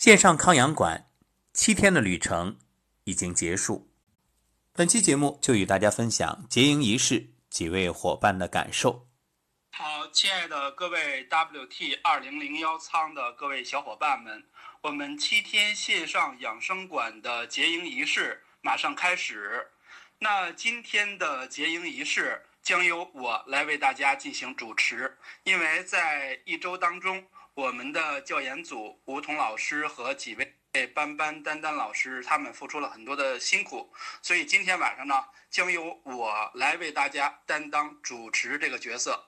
线上康养馆七天的旅程已经结束，本期节目就与大家分享结营仪式几位伙伴的感受。好，亲爱的各位 WT 二零零幺仓的各位小伙伴们，我们七天线上养生馆的结营仪式马上开始。那今天的结营仪式将由我来为大家进行主持，因为在一周当中。我们的教研组吴彤老师和几位班班丹丹老师，他们付出了很多的辛苦，所以今天晚上呢，将由我来为大家担当主持这个角色。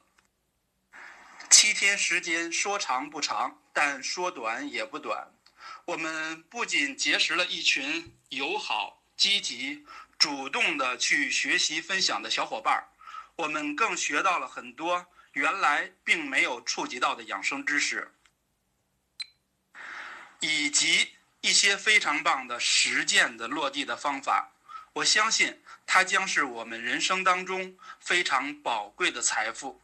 七天时间说长不长，但说短也不短。我们不仅结识了一群友好、积极、主动的去学习分享的小伙伴儿，我们更学到了很多原来并没有触及到的养生知识。以及一些非常棒的实践的落地的方法，我相信它将是我们人生当中非常宝贵的财富。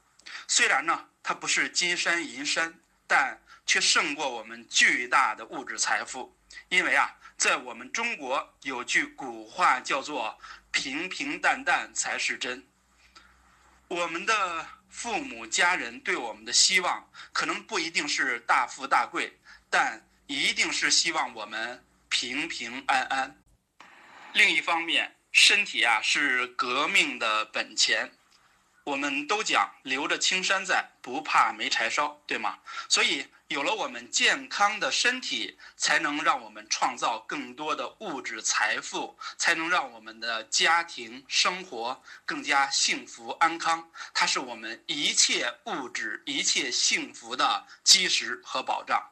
虽然呢，它不是金山银山，但却胜过我们巨大的物质财富。因为啊，在我们中国有句古话叫做“平平淡淡才是真”。我们的父母家人对我们的希望，可能不一定是大富大贵，但。一定是希望我们平平安安。另一方面，身体啊是革命的本钱。我们都讲留着青山在，不怕没柴烧，对吗？所以有了我们健康的身体，才能让我们创造更多的物质财富，才能让我们的家庭生活更加幸福安康。它是我们一切物质、一切幸福的基石和保障。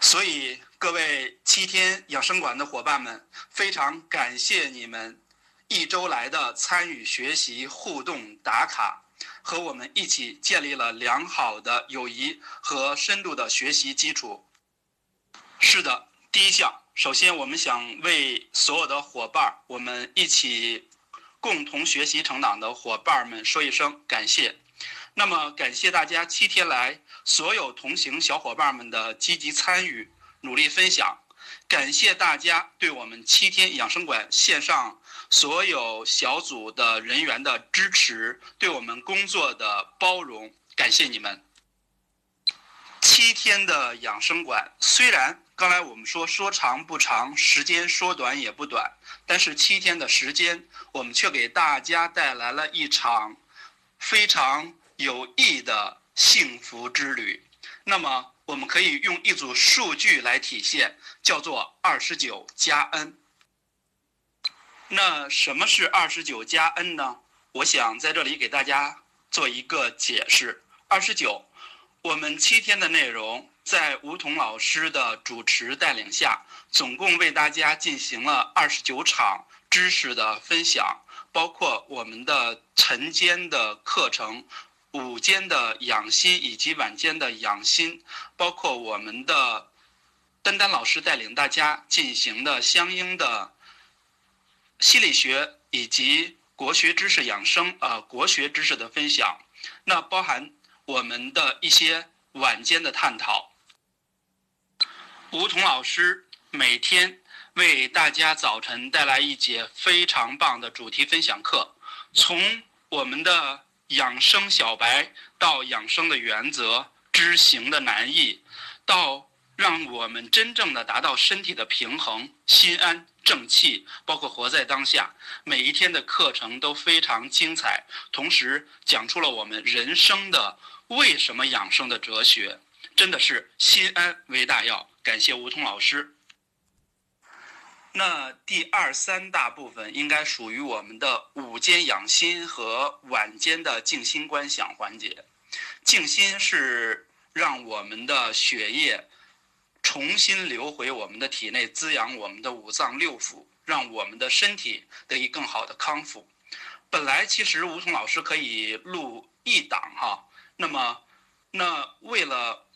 所以，各位七天养生馆的伙伴们，非常感谢你们一周来的参与学习、互动、打卡，和我们一起建立了良好的友谊和深度的学习基础。是的，第一项，首先我们想为所有的伙伴，我们一起共同学习成长的伙伴们说一声感谢。那么，感谢大家七天来所有同行小伙伴们的积极参与、努力分享。感谢大家对我们七天养生馆线上所有小组的人员的支持，对我们工作的包容。感谢你们！七天的养生馆，虽然刚才我们说说长不长，时间说短也不短，但是七天的时间，我们却给大家带来了一场非常。有益的幸福之旅，那么我们可以用一组数据来体现，叫做二十九加 n。那什么是二十九加 n 呢？我想在这里给大家做一个解释。二十九，我们七天的内容，在吴桐老师的主持带领下，总共为大家进行了二十九场知识的分享，包括我们的晨间的课程。午间的养心以及晚间的养心，包括我们的丹丹老师带领大家进行的相应的心理学以及国学知识养生啊，国学知识的分享，那包含我们的一些晚间的探讨。吴桐老师每天为大家早晨带来一节非常棒的主题分享课，从我们的。养生小白到养生的原则、知行的难易，到让我们真正的达到身体的平衡、心安正气，包括活在当下，每一天的课程都非常精彩，同时讲出了我们人生的为什么养生的哲学，真的是心安为大要。感谢吴桐老师。那第二三大部分应该属于我们的午间养心和晚间的静心观想环节。静心是让我们的血液重新流回我们的体内，滋养我们的五脏六腑，让我们的身体得以更好的康复。本来其实吴桐老师可以录一档哈，那么那为了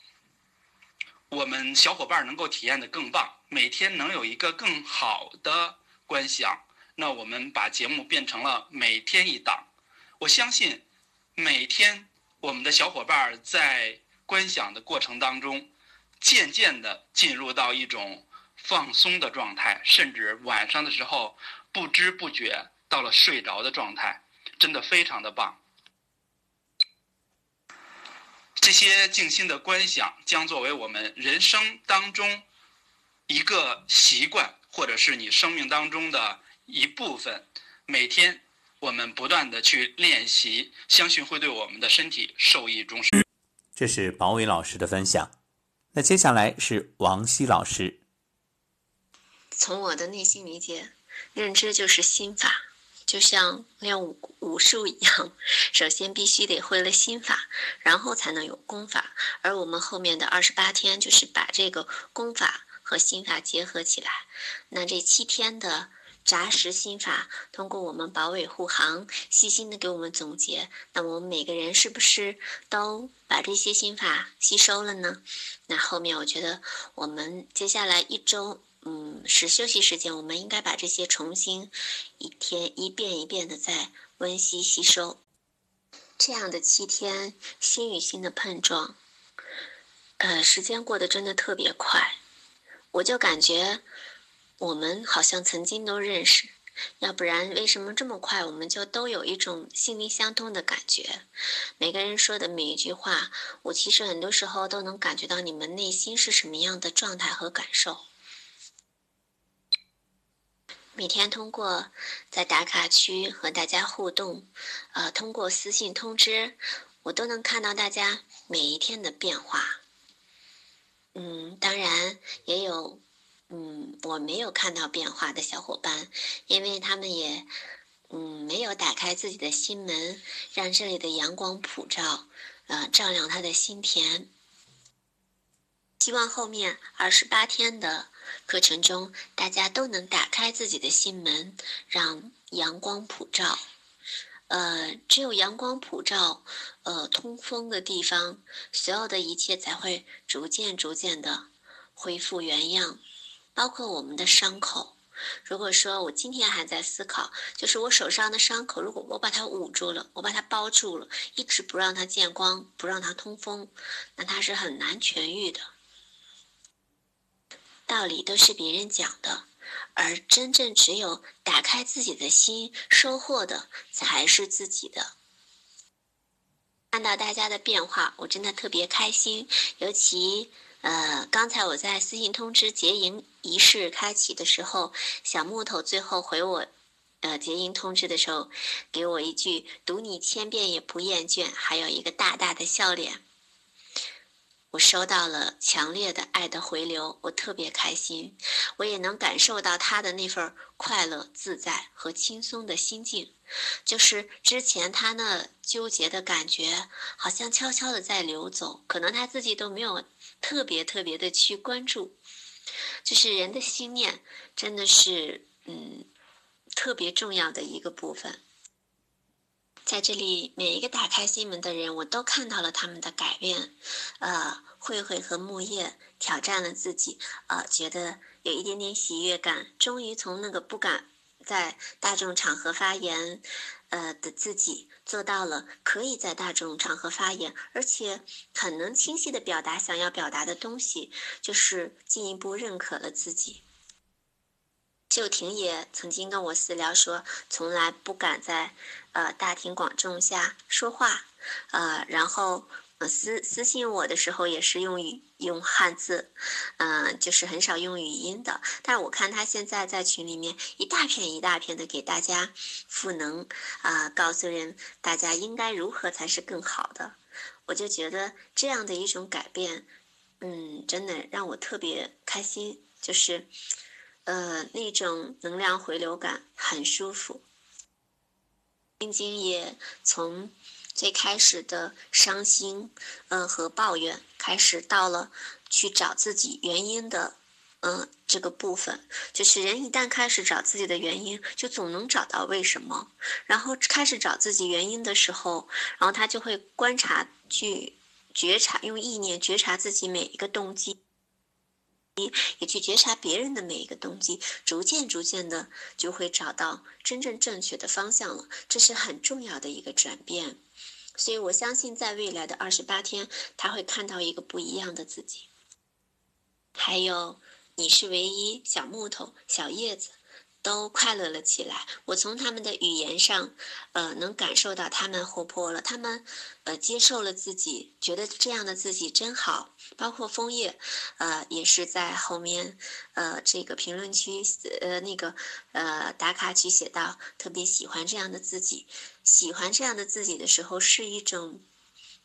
我们小伙伴能够体验的更棒。每天能有一个更好的观想，那我们把节目变成了每天一档。我相信，每天我们的小伙伴在观想的过程当中，渐渐的进入到一种放松的状态，甚至晚上的时候不知不觉到了睡着的状态，真的非常的棒。这些静心的观想将作为我们人生当中一个习惯，或者是你生命当中的一部分。每天我们不断的去练习，相信会对我们的身体受益终生。这是宝伟老师的分享。那接下来是王希老师。从我的内心理解，认知就是心法。就像练武武术一样，首先必须得会了心法，然后才能有功法。而我们后面的二十八天，就是把这个功法和心法结合起来。那这七天的扎实心法，通过我们保卫护航，细心的给我们总结。那我们每个人是不是都把这些心法吸收了呢？那后面我觉得，我们接下来一周。嗯，是休息时间，我们应该把这些重新一天一遍一遍的再温习吸收。这样的七天心与心的碰撞，呃，时间过得真的特别快，我就感觉我们好像曾经都认识，要不然为什么这么快我们就都有一种心灵相通的感觉？每个人说的每一句话，我其实很多时候都能感觉到你们内心是什么样的状态和感受。每天通过在打卡区和大家互动，呃，通过私信通知，我都能看到大家每一天的变化。嗯，当然也有，嗯，我没有看到变化的小伙伴，因为他们也，嗯，没有打开自己的心门，让这里的阳光普照，呃，照亮他的心田。希望后面二十八天的。课程中，大家都能打开自己的心门，让阳光普照。呃，只有阳光普照，呃，通风的地方，所有的一切才会逐渐、逐渐的恢复原样。包括我们的伤口。如果说我今天还在思考，就是我手上的伤口，如果我把它捂住了，我把它包住了，一直不让它见光，不让它通风，那它是很难痊愈的。道理都是别人讲的，而真正只有打开自己的心，收获的才是自己的。看到大家的变化，我真的特别开心。尤其，呃，刚才我在私信通知结营仪式开启的时候，小木头最后回我，呃，结营通知的时候，给我一句“读你千遍也不厌倦”，还有一个大大的笑脸。我收到了强烈的爱的回流，我特别开心，我也能感受到他的那份快乐、自在和轻松的心境，就是之前他那纠结的感觉，好像悄悄的在流走，可能他自己都没有特别特别的去关注，就是人的心念真的是嗯特别重要的一个部分。在这里，每一个打开心门的人，我都看到了他们的改变。呃，慧慧和木叶挑战了自己，呃，觉得有一点点喜悦感，终于从那个不敢在大众场合发言，呃的自己，做到了可以在大众场合发言，而且很能清晰的表达想要表达的东西，就是进一步认可了自己。秀婷也曾经跟我私聊说，从来不敢在呃大庭广众下说话，呃，然后私私信我的时候也是用语用汉字，嗯，就是很少用语音的。但是我看他现在在群里面一大片一大片的给大家赋能，啊，告诉人大家应该如何才是更好的，我就觉得这样的一种改变，嗯，真的让我特别开心，就是。呃，那种能量回流感很舒服。晶晶也从最开始的伤心，嗯和抱怨，开始到了去找自己原因的，嗯这个部分，就是人一旦开始找自己的原因，就总能找到为什么。然后开始找自己原因的时候，然后他就会观察去觉察，用意念觉察自己每一个动机。也去觉察别人的每一个动机，逐渐逐渐的就会找到真正正确的方向了。这是很重要的一个转变，所以我相信在未来的二十八天，他会看到一个不一样的自己。还有你是唯一、小木头、小叶子。都快乐了起来。我从他们的语言上，呃，能感受到他们活泼了，他们，呃，接受了自己，觉得这样的自己真好。包括枫叶，呃，也是在后面，呃，这个评论区，呃，那个，呃，打卡区写到，特别喜欢这样的自己。喜欢这样的自己的时候，是一种，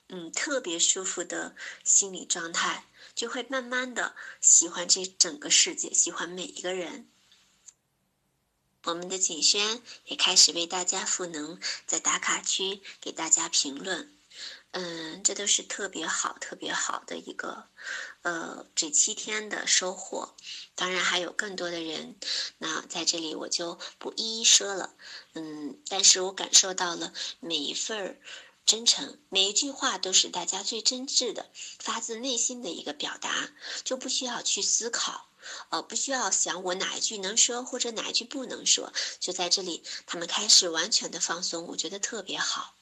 嗯，特别舒服的心理状态，就会慢慢的喜欢这整个世界，喜欢每一个人。我们的景轩也开始为大家赋能，在打卡区给大家评论，嗯，这都是特别好、特别好的一个，呃，这七天的收获。当然还有更多的人，那在这里我就不一一说了，嗯，但是我感受到了每一份真诚，每一句话都是大家最真挚的、发自内心的一个表达，就不需要去思考。呃，不需要想我哪一句能说，或者哪一句不能说，就在这里，他们开始完全的放松，我觉得特别好。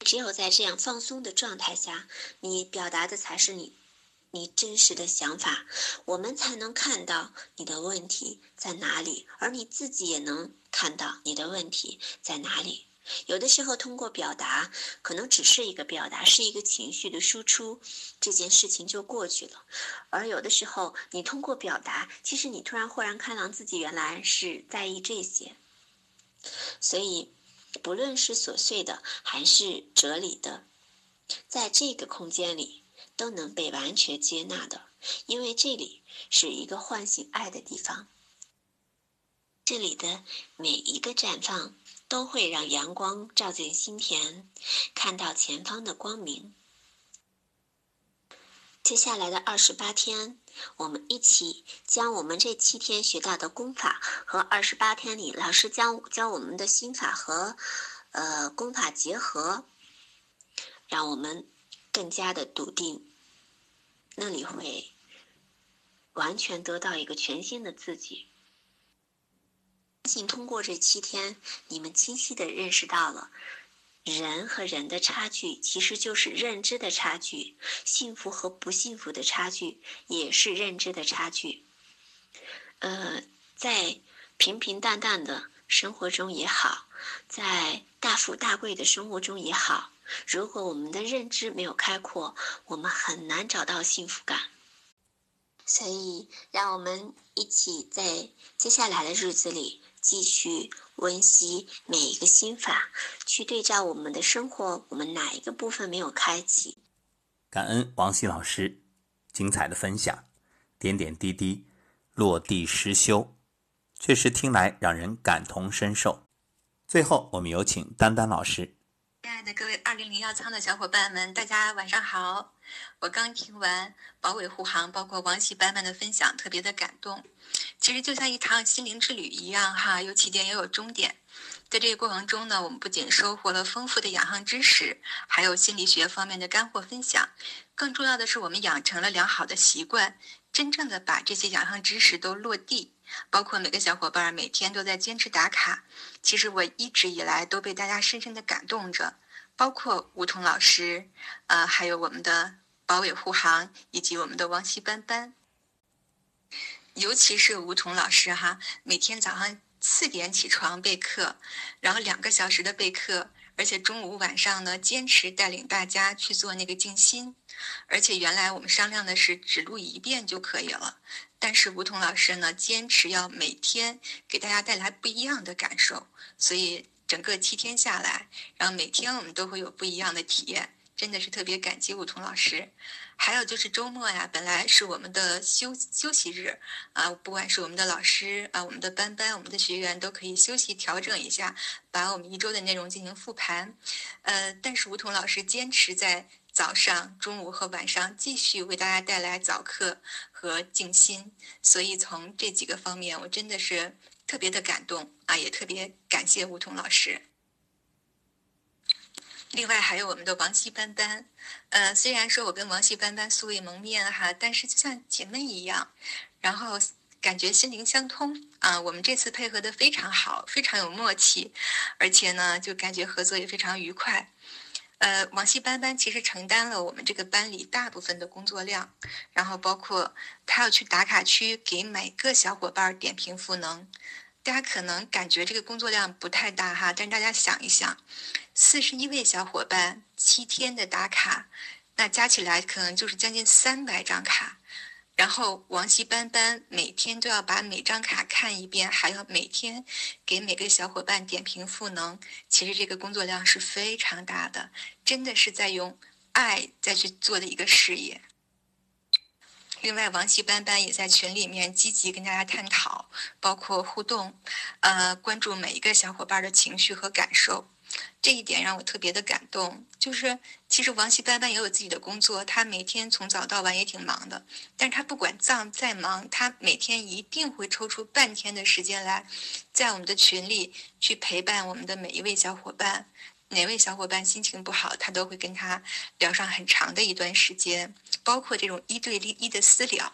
只有在这样放松的状态下，你表达的才是你，你真实的想法，我们才能看到你的问题在哪里，而你自己也能看到你的问题在哪里。有的时候，通过表达，可能只是一个表达，是一个情绪的输出，这件事情就过去了。而有的时候，你通过表达，其实你突然豁然开朗，自己原来是在意这些。所以，不论是琐碎的还是哲理的，在这个空间里都能被完全接纳的，因为这里是一个唤醒爱的地方。这里的每一个绽放。都会让阳光照进心田，看到前方的光明。接下来的二十八天，我们一起将我们这七天学到的功法和二十八天里老师教教我们的心法和呃功法结合，让我们更加的笃定，那里会完全得到一个全新的自己。信通过这七天，你们清晰的认识到了，人和人的差距其实就是认知的差距，幸福和不幸福的差距也是认知的差距。呃，在平平淡淡的生活中也好，在大富大贵的生活中也好，如果我们的认知没有开阔，我们很难找到幸福感。所以，让我们一起在接下来的日子里。继续温习每一个心法，去对照我们的生活，我们哪一个部分没有开启？感恩王希老师精彩的分享，点点滴滴落地实修，确实听来让人感同身受。最后，我们有请丹丹老师。亲爱的各位二零零幺仓的小伙伴们，大家晚上好！我刚听完保卫护航，包括王喜班班的分享，特别的感动。其实就像一趟心灵之旅一样，哈，有起点也有终点。在这个过程中呢，我们不仅收获了丰富的养生知识，还有心理学方面的干货分享。更重要的是，我们养成了良好的习惯，真正的把这些养生知识都落地。包括每个小伙伴每天都在坚持打卡，其实我一直以来都被大家深深的感动着。包括梧桐老师，呃，还有我们的保卫护航，以及我们的王希班班。尤其是梧桐老师哈，每天早上四点起床备课，然后两个小时的备课，而且中午晚上呢坚持带领大家去做那个静心。而且原来我们商量的是只录一遍就可以了。但是吴桐老师呢，坚持要每天给大家带来不一样的感受，所以整个七天下来，然后每天我们都会有不一样的体验，真的是特别感激梧桐老师。还有就是周末呀，本来是我们的休休息日啊，不管是我们的老师啊，我们的班班，我们的学员都可以休息调整一下，把我们一周的内容进行复盘。呃，但是梧桐老师坚持在。早上、中午和晚上继续为大家带来早课和静心，所以从这几个方面，我真的是特别的感动啊，也特别感谢梧桐老师。另外还有我们的王希班班，呃，虽然说我跟王希班班素未谋面哈，但是就像姐妹一样，然后感觉心灵相通啊。我们这次配合的非常好，非常有默契，而且呢，就感觉合作也非常愉快。呃，王希班班其实承担了我们这个班里大部分的工作量，然后包括他要去打卡区给每个小伙伴点评赋能。大家可能感觉这个工作量不太大哈，但大家想一想，四十一位小伙伴七天的打卡，那加起来可能就是将近三百张卡。然后王希班班每天都要把每张卡看一遍，还要每天给每个小伙伴点评赋能。其实这个工作量是非常大的，真的是在用爱在去做的一个事业。另外，王希班班也在群里面积极跟大家探讨，包括互动，呃，关注每一个小伙伴的情绪和感受。这一点让我特别的感动，就是其实王希班班也有自己的工作，他每天从早到晚也挺忙的，但是他不管再再忙，他每天一定会抽出半天的时间来，在我们的群里去陪伴我们的每一位小伙伴，哪位小伙伴心情不好，他都会跟他聊上很长的一段时间，包括这种一对一的私聊。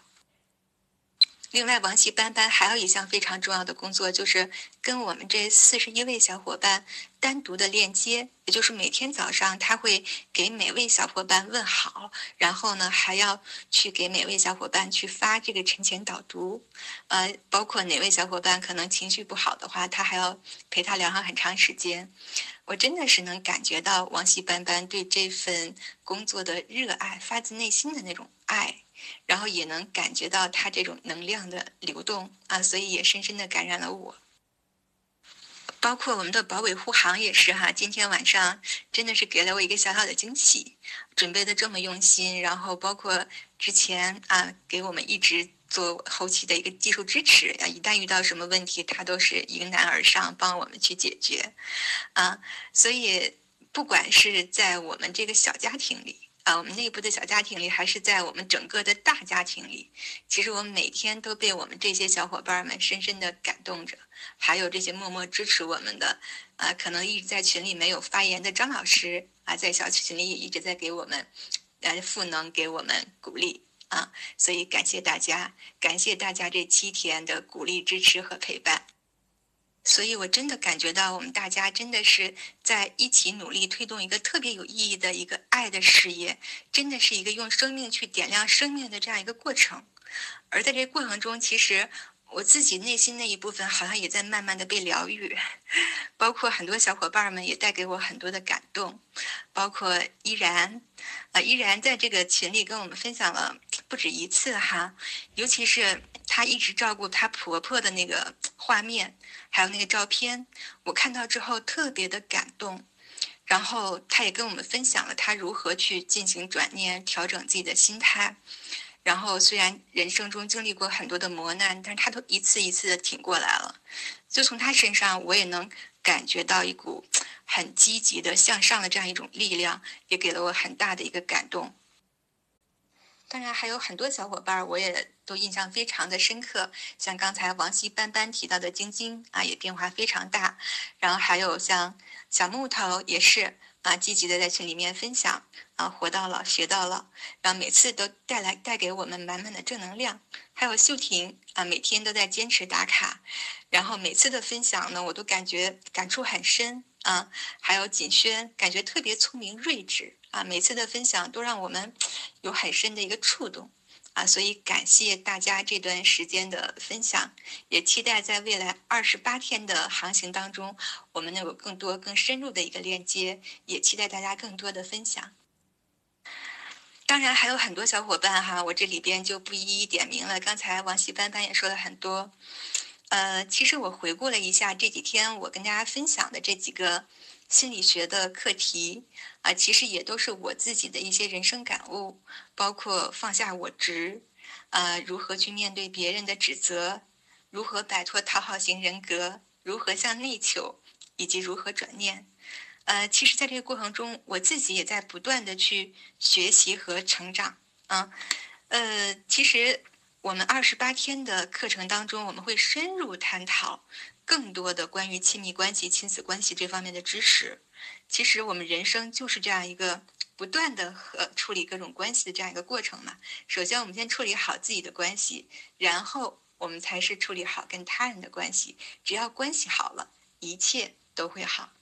另外，王希班班还有一项非常重要的工作，就是跟我们这四十一位小伙伴单独的链接，也就是每天早上他会给每位小伙伴问好，然后呢还要去给每位小伙伴去发这个晨前导读，呃，包括哪位小伙伴可能情绪不好的话，他还要陪他聊上很长时间。我真的是能感觉到王希班班对这份工作的热爱，发自内心的那种爱。然后也能感觉到他这种能量的流动啊，所以也深深的感染了我。包括我们的保卫护航也是哈，今天晚上真的是给了我一个小小的惊喜，准备的这么用心，然后包括之前啊给我们一直做后期的一个技术支持啊，一旦遇到什么问题，他都是迎难而上帮我们去解决，啊，所以不管是在我们这个小家庭里。啊，我们内部的小家庭里，还是在我们整个的大家庭里，其实我们每天都被我们这些小伙伴们深深的感动着，还有这些默默支持我们的，啊，可能一直在群里没有发言的张老师啊，在小群里也一直在给我们，呃，赋能，给我们鼓励啊，所以感谢大家，感谢大家这七天的鼓励、支持和陪伴。所以，我真的感觉到我们大家真的是在一起努力推动一个特别有意义的一个爱的事业，真的是一个用生命去点亮生命的这样一个过程。而在这过程中，其实我自己内心那一部分好像也在慢慢的被疗愈，包括很多小伙伴们也带给我很多的感动，包括依然，啊，依然在这个群里跟我们分享了不止一次哈，尤其是她一直照顾她婆婆的那个画面。还有那个照片，我看到之后特别的感动，然后她也跟我们分享了她如何去进行转念、调整自己的心态。然后虽然人生中经历过很多的磨难，但是她都一次一次的挺过来了。就从她身上，我也能感觉到一股很积极的向上的这样一种力量，也给了我很大的一个感动。当然还有很多小伙伴，我也都印象非常的深刻。像刚才王希班班提到的晶晶啊，也变化非常大。然后还有像小木头也是啊，积极的在群里面分享啊，活到老学到老，然后每次都带来带给我们满满的正能量。还有秀婷啊，每天都在坚持打卡，然后每次的分享呢，我都感觉感触很深啊。还有锦轩，感觉特别聪明睿智。啊，每次的分享都让我们有很深的一个触动，啊，所以感谢大家这段时间的分享，也期待在未来二十八天的航行当中，我们能有更多更深入的一个链接，也期待大家更多的分享。当然还有很多小伙伴哈，我这里边就不一一点名了。刚才王希班班也说了很多，呃，其实我回顾了一下这几天我跟大家分享的这几个。心理学的课题啊，其实也都是我自己的一些人生感悟，包括放下我执，啊，如何去面对别人的指责，如何摆脱讨好型人格，如何向内求，以及如何转念。呃，其实，在这个过程中，我自己也在不断的去学习和成长。啊，呃，其实我们二十八天的课程当中，我们会深入探讨。更多的关于亲密关系、亲子关系这方面的知识，其实我们人生就是这样一个不断的和处理各种关系的这样一个过程嘛。首先，我们先处理好自己的关系，然后我们才是处理好跟他人的关系。只要关系好了，一切都会好。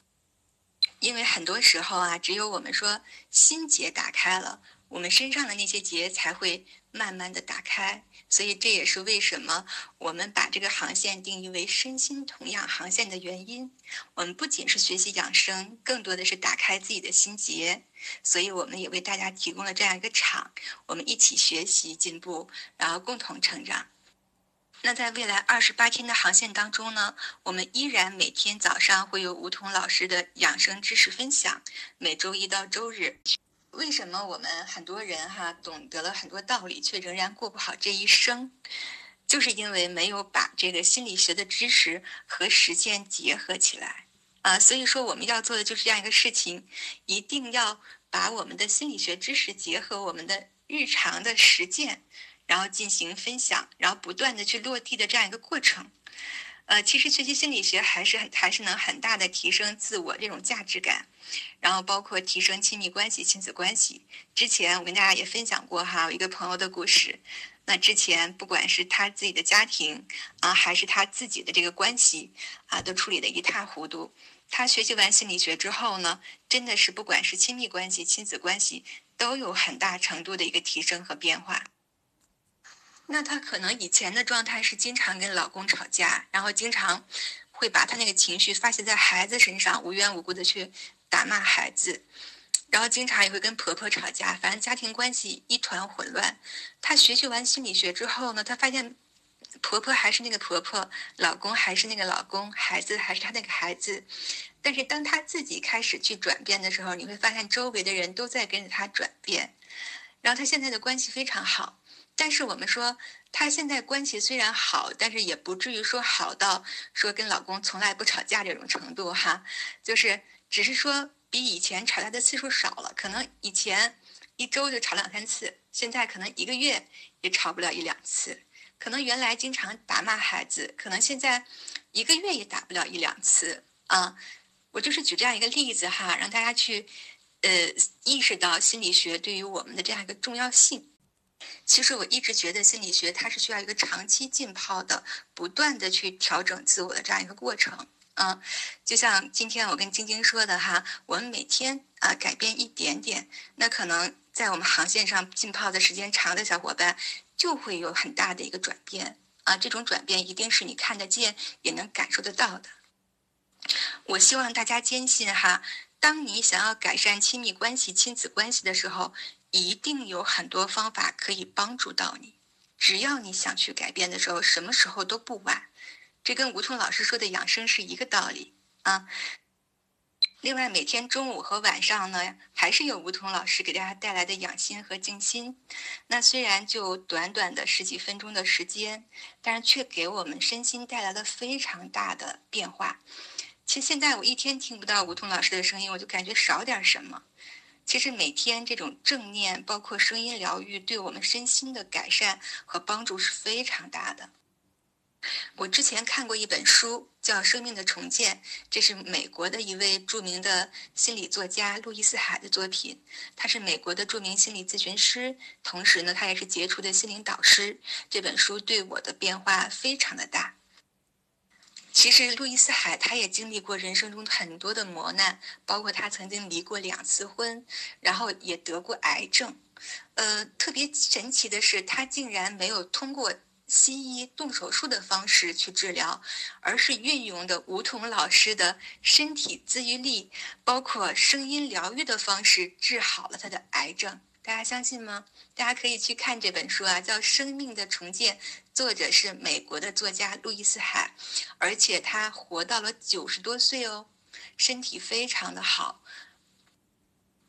因为很多时候啊，只有我们说心结打开了，我们身上的那些结才会慢慢的打开。所以这也是为什么我们把这个航线定义为身心同样航线的原因。我们不仅是学习养生，更多的是打开自己的心结。所以我们也为大家提供了这样一个场，我们一起学习进步，然后共同成长。那在未来二十八天的航线当中呢，我们依然每天早上会有梧桐老师的养生知识分享，每周一到周日。为什么我们很多人哈懂得了很多道理，却仍然过不好这一生？就是因为没有把这个心理学的知识和实践结合起来啊。所以说，我们要做的就是这样一个事情，一定要把我们的心理学知识结合我们的日常的实践。然后进行分享，然后不断的去落地的这样一个过程，呃，其实学习心理学还是很还是能很大的提升自我这种价值感，然后包括提升亲密关系、亲子关系。之前我跟大家也分享过哈，有一个朋友的故事，那之前不管是他自己的家庭啊，还是他自己的这个关系啊，都处理的一塌糊涂。他学习完心理学之后呢，真的是不管是亲密关系、亲子关系，都有很大程度的一个提升和变化。那她可能以前的状态是经常跟老公吵架，然后经常会把她那个情绪发泄在孩子身上，无缘无故的去打骂孩子，然后经常也会跟婆婆吵架，反正家庭关系一团混乱。她学习完心理学之后呢，她发现婆婆还是那个婆婆，老公还是那个老公，孩子还是她那个孩子。但是当她自己开始去转变的时候，你会发现周围的人都在跟着她转变，然后她现在的关系非常好。但是我们说，她现在关系虽然好，但是也不至于说好到说跟老公从来不吵架这种程度哈，就是只是说比以前吵架的次数少了，可能以前一周就吵两三次，现在可能一个月也吵不了一两次，可能原来经常打骂孩子，可能现在一个月也打不了一两次啊。我就是举这样一个例子哈，让大家去呃意识到心理学对于我们的这样一个重要性。其实我一直觉得心理学它是需要一个长期浸泡的，不断的去调整自我的这样一个过程。嗯，就像今天我跟晶晶说的哈，我们每天啊改变一点点，那可能在我们航线上浸泡的时间长的小伙伴，就会有很大的一个转变啊。这种转变一定是你看得见也能感受得到的。我希望大家坚信哈，当你想要改善亲密关系、亲子关系的时候。一定有很多方法可以帮助到你，只要你想去改变的时候，什么时候都不晚。这跟吴桐老师说的养生是一个道理啊。另外，每天中午和晚上呢，还是有吴桐老师给大家带来的养心和静心。那虽然就短短的十几分钟的时间，但是却给我们身心带来了非常大的变化。其实现在我一天听不到吴桐老师的声音，我就感觉少点什么。其实每天这种正念，包括声音疗愈，对我们身心的改善和帮助是非常大的。我之前看过一本书，叫《生命的重建》，这是美国的一位著名的心理作家路易斯·海的作品。他是美国的著名心理咨询师，同时呢，他也是杰出的心灵导师。这本书对我的变化非常的大。其实，路易斯海他也经历过人生中很多的磨难，包括他曾经离过两次婚，然后也得过癌症。呃，特别神奇的是，他竟然没有通过西医动手术的方式去治疗，而是运用的梧桐老师的身体自愈力，包括声音疗愈的方式，治好了他的癌症。大家相信吗？大家可以去看这本书啊，叫《生命的重建》，作者是美国的作家路易斯·海，而且他活到了九十多岁哦，身体非常的好。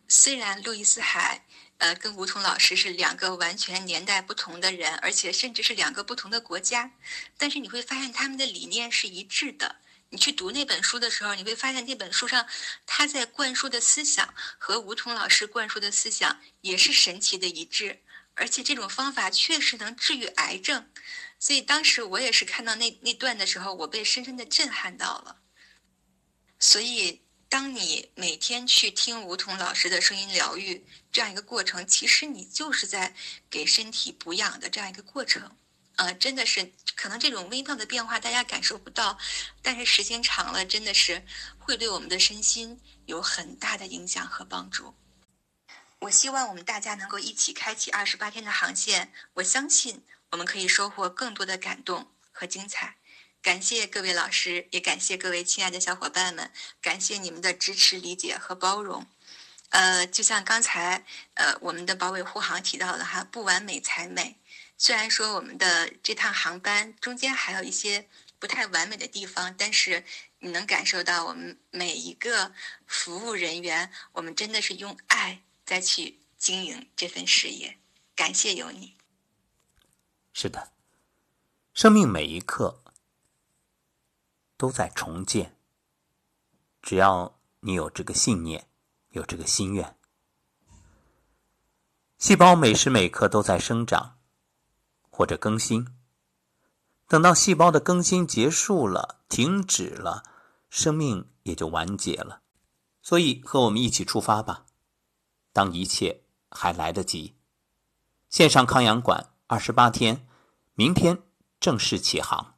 虽然路易斯·海，呃，跟梧桐老师是两个完全年代不同的人，而且甚至是两个不同的国家，但是你会发现他们的理念是一致的。你去读那本书的时候，你会发现那本书上他在灌输的思想和梧桐老师灌输的思想也是神奇的一致，而且这种方法确实能治愈癌症。所以当时我也是看到那那段的时候，我被深深的震撼到了。所以，当你每天去听梧桐老师的声音疗愈这样一个过程，其实你就是在给身体补养的这样一个过程。呃，真的是可能这种微妙的变化大家感受不到，但是时间长了，真的是会对我们的身心有很大的影响和帮助。我希望我们大家能够一起开启二十八天的航线，我相信我们可以收获更多的感动和精彩。感谢各位老师，也感谢各位亲爱的小伙伴们，感谢你们的支持、理解和包容。呃，就像刚才呃我们的保卫护航提到的哈，不完美才美。虽然说我们的这趟航班中间还有一些不太完美的地方，但是你能感受到我们每一个服务人员，我们真的是用爱再去经营这份事业。感谢有你。是的，生命每一刻都在重建。只要你有这个信念。有这个心愿，细胞每时每刻都在生长或者更新。等到细胞的更新结束了、停止了，生命也就完结了。所以，和我们一起出发吧，当一切还来得及。线上康养馆二十八天，明天正式起航。